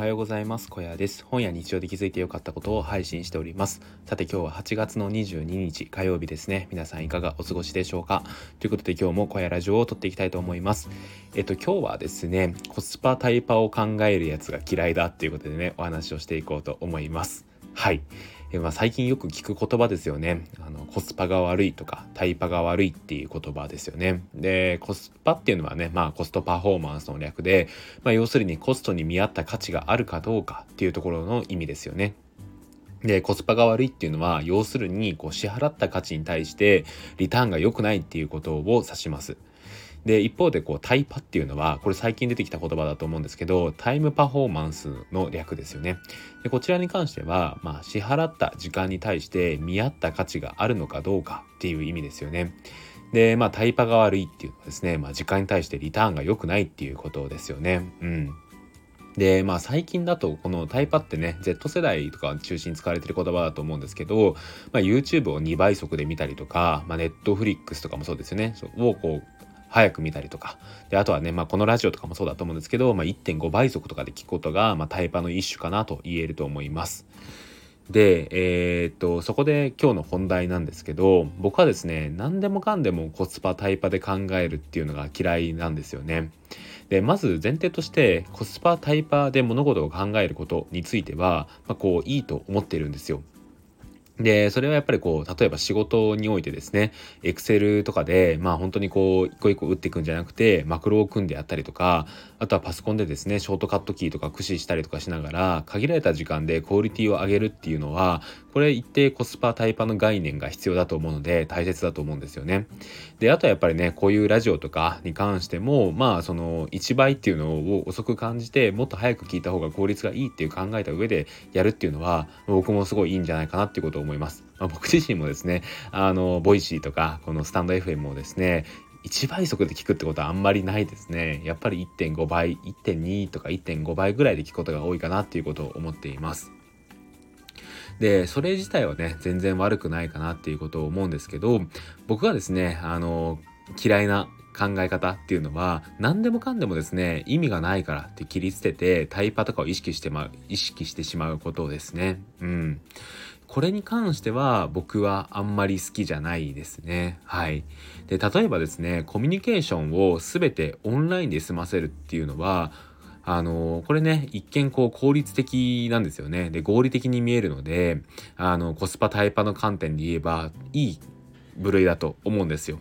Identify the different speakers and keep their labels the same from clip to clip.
Speaker 1: はようございます。小屋です。本や日常で気づいて良かったことを配信しております。さて今日は8月の22日火曜日ですね。皆さんいかがお過ごしでしょうか？ということで今日も小屋ラジオを撮っていきたいと思います。えっと今日はですねコスパタイパを考えるやつが嫌いだっていうことでねお話をしていこうと思います。はい。まあ、最近よく聞く言葉ですよね。あのコスパが悪いとかタイパが悪いっていう言葉ですよね。でコスパっていうのはねまあコストパフォーマンスの略で、まあ、要するにコストに見合った価値があるかどうかっていうところの意味ですよね。で、コスパが悪いっていうのは、要するに、こう、支払った価値に対して、リターンが良くないっていうことを指します。で一方でこうタイパっていうのはこれ最近出てきた言葉だと思うんですけどタイムパフォーマンスの略ですよね。でこちらに関しては、まあ、支払った時間に対して見合った価値があるのかどうかっていう意味ですよね。でまあタイパが悪いっていうのはですね、まあ、時間に対してリターンが良くないっていうことですよね。うん。でまあ最近だとこのタイパってね Z 世代とか中心に使われてる言葉だと思うんですけど、まあ、YouTube を2倍速で見たりとか、まあ、Netflix とかもそうですよね。をこう早く見たりとかであとはね、まあ、このラジオとかもそうだと思うんですけど、まあ、1.5倍速とかで聞くことが、まあ、タイパの一種かなと言えると思います。で、えー、っとそこで今日の本題なんですけど僕はですね何でもかんでもコスパタイパで考えるっていうのが嫌いなんですよね。でまず前提としてコスパタイパで物事を考えることについては、まあ、こういいと思ってるんですよ。で、それはやっぱりこう、例えば仕事においてですね、エクセルとかで、まあ本当にこう、一個一個打っていくんじゃなくて、マクロを組んでやったりとか、あとはパソコンでですね、ショートカットキーとか駆使したりとかしながら、限られた時間でクオリティを上げるっていうのは、これ一定コスパタイパの概念が必要だと思うので大切だと思うんですよね。であとはやっぱりねこういうラジオとかに関してもまあその1倍っていうのを遅く感じてもっと早く聞いた方が効率がいいっていう考えた上でやるっていうのは僕もすごいいいんじゃないかなっていうことを思思います。まあ、僕自身もですねあのボイシーとかこのスタンド FM もですね1倍速で聞くってことはあんまりないですね。やっぱり1.5倍、1.2とか1.5倍ぐらいで聞くことが多いかなっていうことを思っています。でそれ自体はね全然悪くないかなっていうことを思うんですけど僕がですねあの嫌いな考え方っていうのは何でもかんでもですね意味がないからって切り捨ててタイパとかを意識してまう意識してしまうことですねうんこれに関しては僕はあんまり好きじゃないですね。はい。で、例えばですね、コミュニケーションを全てオンラインで済ませるっていうのは、あのこれね一見こう効率的なんですよねで合理的に見えるのであのコスパタイパの観点で言えばいい部類だと思うんですよ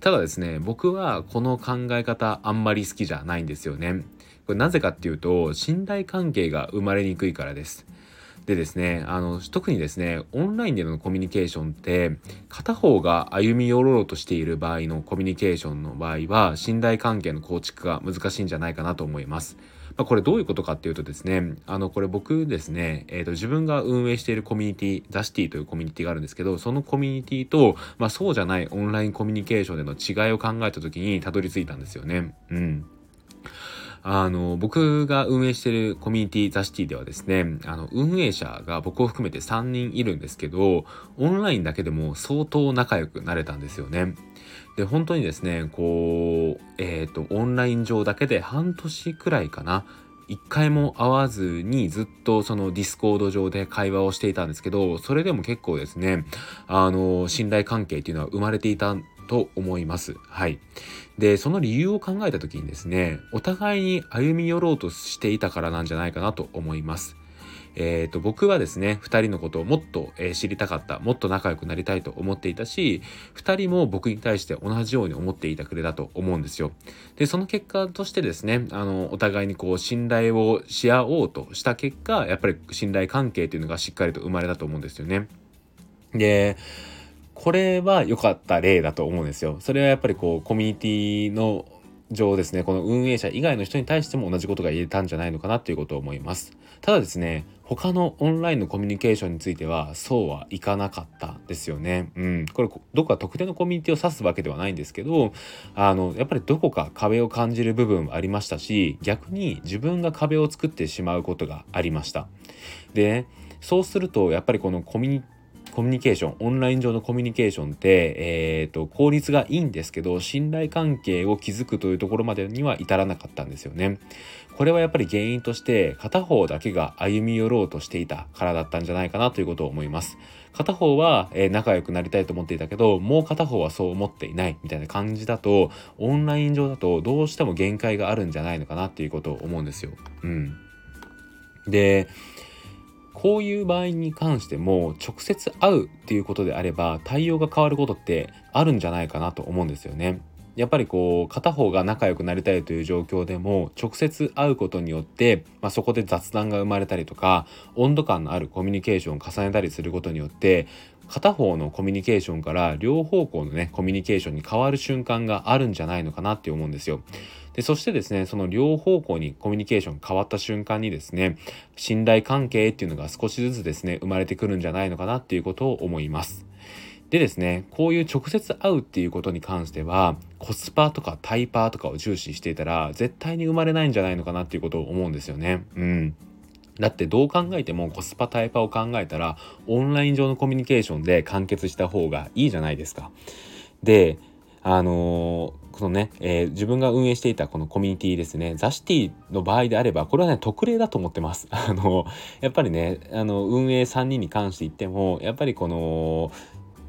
Speaker 1: ただですね僕はこの考え方あんまり好きじゃないんですよねこれなぜかっていうと信頼関係が生まれにくいからですでですねあの特にですねオンラインでのコミュニケーションって片方が歩み寄ろうとしている場合のコミュニケーションの場合は信頼関係の構築が難しいんじゃないかなと思います。まあ、これどういうことかっていうとですね、あの、これ僕ですね、えっ、ー、と、自分が運営しているコミュニティ、ザシティというコミュニティがあるんですけど、そのコミュニティと、まあ、そうじゃないオンラインコミュニケーションでの違いを考えた時にたどり着いたんですよね。うん。あの、僕が運営しているコミュニティザシティではですね、あの、運営者が僕を含めて3人いるんですけど、オンラインだけでも相当仲良くなれたんですよね。で、本当にですね、こう、えっ、ー、と、オンライン上だけで半年くらいかな、一回も会わずにずっとそのディスコード上で会話をしていたんですけど、それでも結構ですね、あの、信頼関係っていうのは生まれていたと思います。はい。で、その理由を考えた時にですね、お互いに歩み寄ろうとしていたからなんじゃないかなと思います。えーと、僕はですね2人のことをもっと、知りたかったもっと仲良くなりたいと思っていたし2人も僕に対して同じように思っていたくれだと思うんですよ。でその結果としてですねあのお互いにこう信頼をし合おうとした結果やっぱり信頼関係というのがしっかりと生まれたと思うんですよね。でこれは良かった例だと思うんですよ。それはやっぱりこうコミュニティの上ですねこの運営者以外の人に対しても同じことが言えたんじゃないのかなっていうことを思います。ただですね他のオンラインのコミュニケーションについてはそうはいかなかったですよね。うん、これどこか特定のコミュニティを指すわけではないんですけどあのやっぱりどこか壁を感じる部分はありましたし逆に自分が壁を作ってしまうことがありました。で、そうするとやっぱりこのコミュニコミュニケーションオンライン上のコミュニケーションって、えーと、効率がいいんですけど信頼関係を築くというところまでには至らなかったんですよね。これはやっぱり原因として片方だけが歩み寄ろうとしていたからだったんじゃないかなということを思います。片方は、え仲良くなりたいと思っていたけどもう片方はそう思っていないみたいな感じだとオンライン上だとどうしても限界があるんじゃないのかなっていうことを思うんですよ。うん、でこういう場合に関しても直接会うっていうことであれば対応が変わることってあるんじゃないかなと思うんですよね。やっぱりこう片方が仲良くなりたいという状況でも直接会うことによって、まあ、そこで雑談が生まれたりとか温度感のあるコミュニケーションを重ねたりすることによって片方のコミュニケーションから両方向のねコミュニケーションに変わる瞬間があるんじゃないのかなって思うんですよ。でそしてですねその両方向にコミュニケーション変わった瞬間にですね信頼関係っていうのが少しずつですね生まれてくるんじゃないのかなっていうことを思います。でですねこういう直接会うっていうことに関してはコスパとかタイパーとかを重視していたら絶対に生まれないんじゃないのかなっていうことを思うんですよね。うんだってどう考えてもコスパタイパーを考えたらオンライン上のコミュニケーションで完結した方がいいじゃないですか。であのー、このね、えー、自分が運営していたこのコミュニティですねザシティの場合であればこれはね特例だと思ってます。あのやっぱりねあの運営3人に関して言ってもやっぱりこの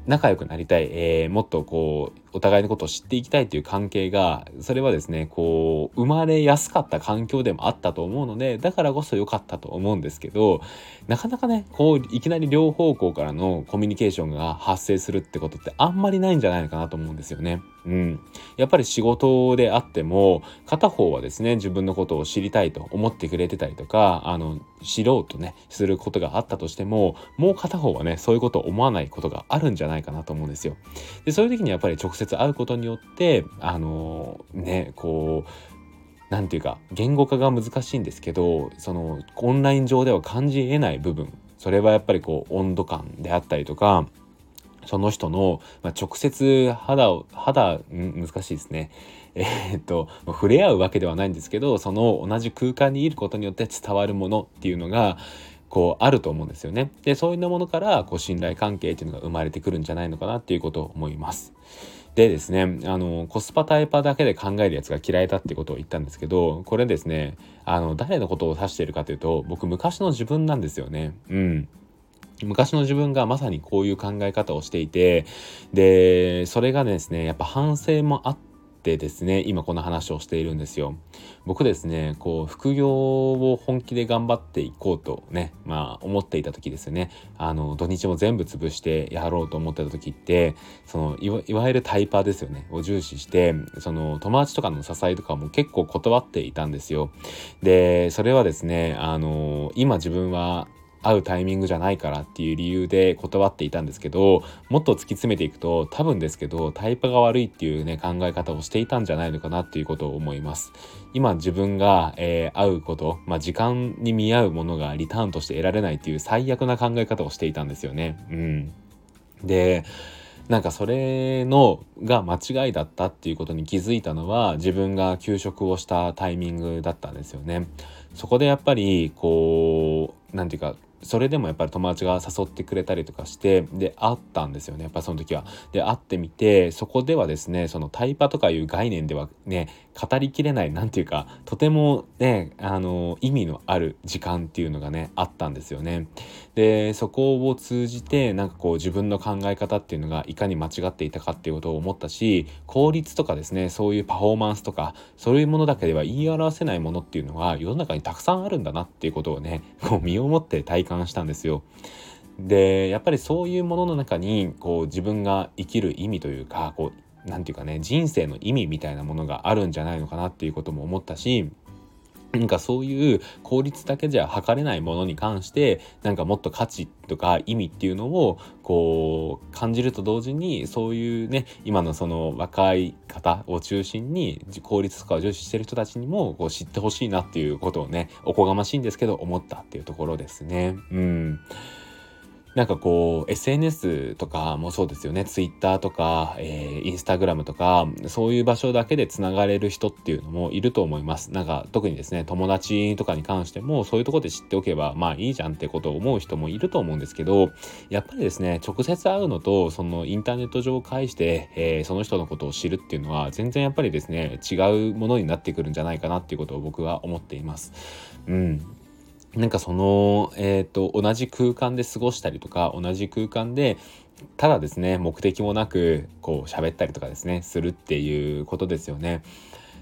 Speaker 1: 仲良くなりたい、えー、もっとこうお互いのことを知っていきたいという関係がそれはですねこう生まれやすかった環境でもあったと思うのでだからこそ良かったと思うんですけどなかなかねこういきなり両方向からのコミュニケーションが発生するってことってあんまりないんじゃないのかなと思うんですよね。うん、やっぱり仕事であっても片方はですね自分のことを知りたいと思ってくれてたりとかあの知ろうとねすることがあったとしてももう片方はねそういうことを思わないことがあるんじゃないかなと思うんですよ。でそういう時にやっぱり直接接会うことによってあのねこう何て言うか言語化が難しいんですけどそのオンライン上では感じえない部分それはやっぱりこう温度感であったりとかその人の、まあ、直接肌を肌難しいですね。えー、っと触れ合うわけではないんですけどその同じ空間にいることによって伝わるものっていうのがこうあると思うんですよね。でそういうものからこう信頼関係っていうのが生まれてくるんじゃないのかなっていうことを思います。でですねあのコスパタイパだけで考えるやつが嫌いだってことを言ったんですけどこれですねあの誰のことを指しているかというと僕昔の自分なんですよね。うん昔の自分がまさにこういう考え方をしていてでそれがですねやっぱ反省もあってってですね今この話をしているんですよ。僕ですねこう副業を本気で頑張っていこうとねまあ思っていた時ですよね。あの土日も全部潰してやろうと思ってた時ってそのいわゆるタイパーですよね。を重視してその友達とかの支えとかも結構断っていたんですよ。でそれはですねあの今自分は会うタイミングじゃないからっていう理由で断っていたんですけどもっと突き詰めていくと多分ですけどタイパが悪いっていうね考え方をしていたんじゃないのかなっていうことを思います。今自分が、えー、会うこと、まあ、時間に見合うものがリターンとして得られないっていう最悪な考え方をしていたんですよね。うん。でなんかそれのが間違いだったっていうことに気づいたのは自分が休職をしたタイミングだったんですよね。そこでやっぱりこう何て言うかそれでもやっぱり友達が誘ってくれたりとかしてで会ったんですよねやっぱその時は。で会ってみてそこではですねそのタイパとかいう概念ではね語りきれない何て言うかとてもねあの意味のある時間っていうのがねあったんですよね。でそこを通じてなんかこう自分の考え方っていうのがいかに間違っていたかっていうことを思ったし効率とかですねそういうパフォーマンスとかそういうものだけでは言い表せないものっていうのは世の中にたくさんあるんだなっていうことをねこう身をもって体感したんですよ。でやっぱりそういうものの中にこう自分が生きる意味というかこう何て言うかね人生の意味みたいなものがあるんじゃないのかなっていうことも思ったしなんかそういう効率だけじゃ測れないものに関してなんかもっと価値とか意味っていうのをこう感じると同時にそういうね今のその若い方を中心に効率とかを重視してる人たちにもこう知ってほしいなっていうことをねおこがましいんですけど思ったっていうところですね。うんなんかこう SNS とかもそうですよね。Twitter とか、えー、Instagram とかそういう場所だけでつながれる人っていうのもいると思います。なんか特にですね友達とかに関してもそういうとこで知っておけばまあいいじゃんってことを思う人もいると思うんですけどやっぱりですね直接会うのとそのインターネット上を介して、えー、その人のことを知るっていうのは全然やっぱりですね違うものになってくるんじゃないかなっていうことを僕は思っています。うん。なんかその、えっ、ー、と、同じ空間で過ごしたりとか、同じ空間で、ただですね、目的もなく、こう、喋ったりとかですね、するっていうことですよね。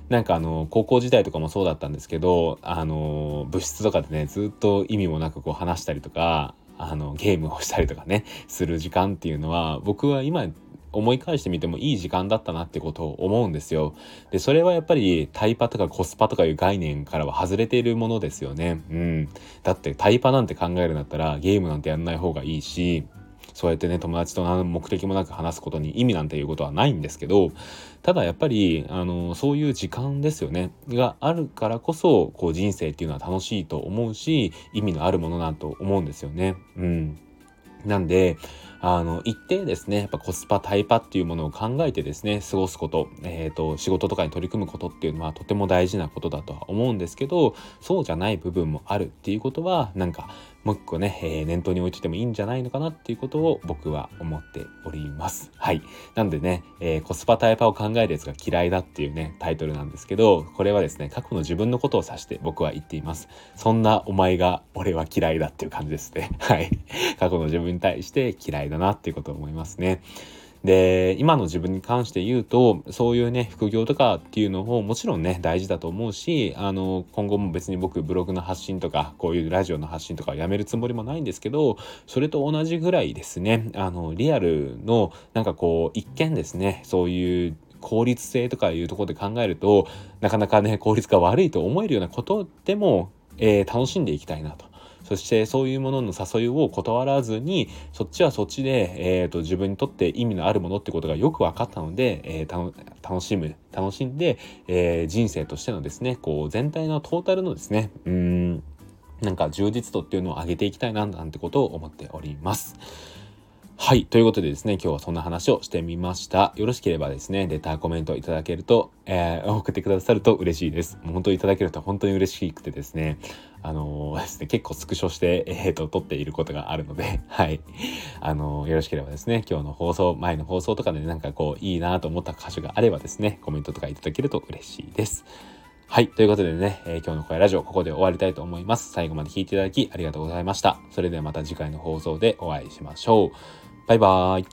Speaker 1: なんかあの、高校時代とかもそうだったんですけど、あの、部室とかでね、ずっと意味もなくこう話したりとか、あの、ゲームをしたりとかね、する時間っていうのは、僕は今思い返してみてもいい時間だったなってことを思うんですよ。で、それはやっぱりタイパとかコスパとかいう概念からは外れているものですよね。うん。だってタイパなんて考えるんだったらゲームなんてやんない方がいいし、そうやってね友達と何目的もなく話すことに意味なんていうことはないんですけどただやっぱりあのそういう時間ですよねがあるからこそこう人生っていうのは楽しいと思うし意味のあるものなんと思うんですよね。うんなんで、あの、一定ですね、やっぱコスパ、タイパっていうものを考えてですね、過ごすこと、えっ、ー、と、仕事とかに取り組むことっていうのはとても大事なことだとは思うんですけど、そうじゃない部分もあるっていうことは、なんか、もう一個ね、えー、念頭に置いててもいいんじゃないのかなっていうことを僕は思っております。はい。なんでね、えー、コスパタイパを考えるやつが嫌いだっていうね、タイトルなんですけど、これはですね、過去の自分のことを指して僕は言っています。そんなお前が俺は嫌いだっていう感じですね。はい。過去の自分に対して嫌いだなっていうことを思いますね。で今の自分に関して言うとそういうね副業とかっていうのをもちろんね大事だと思うしあの今後も別に僕ブログの発信とかこういうラジオの発信とかやめるつもりもないんですけどそれと同じぐらいですねあのリアルのなんかこう一見ですねそういう効率性とかいうところで考えるとなかなかね効率が悪いと思えるようなことでも、えー、楽しんでいきたいなと。そしてそういうものの誘いを断らずにそっちはそっちで、えーと、自分にとって意味のあるものってことがよく分かったので、えー、楽しむ楽しんで、えー、人生としてのですねこう全体のトータルのですねうんなんか充実度っていうのを上げていきたいななんてことを思っております。はい。ということでですね、今日はそんな話をしてみました。よろしければですね、レターコメントいただけると、えー、送ってくださると嬉しいです。もう本当にいただけると本当に嬉しくてですね、あのー、ですね、結構スクショして、えー、と、撮っていることがあるので、はい。あのー、よろしければですね、今日の放送、前の放送とかでなんかこう、いいなと思った箇所があればですね、コメントとかいただけると嬉しいです。はい。ということでね、えー、今日の声ラジオ、ここで終わりたいと思います。最後まで聞いていただきありがとうございました。それではまた次回の放送でお会いしましょう。バイバーイ。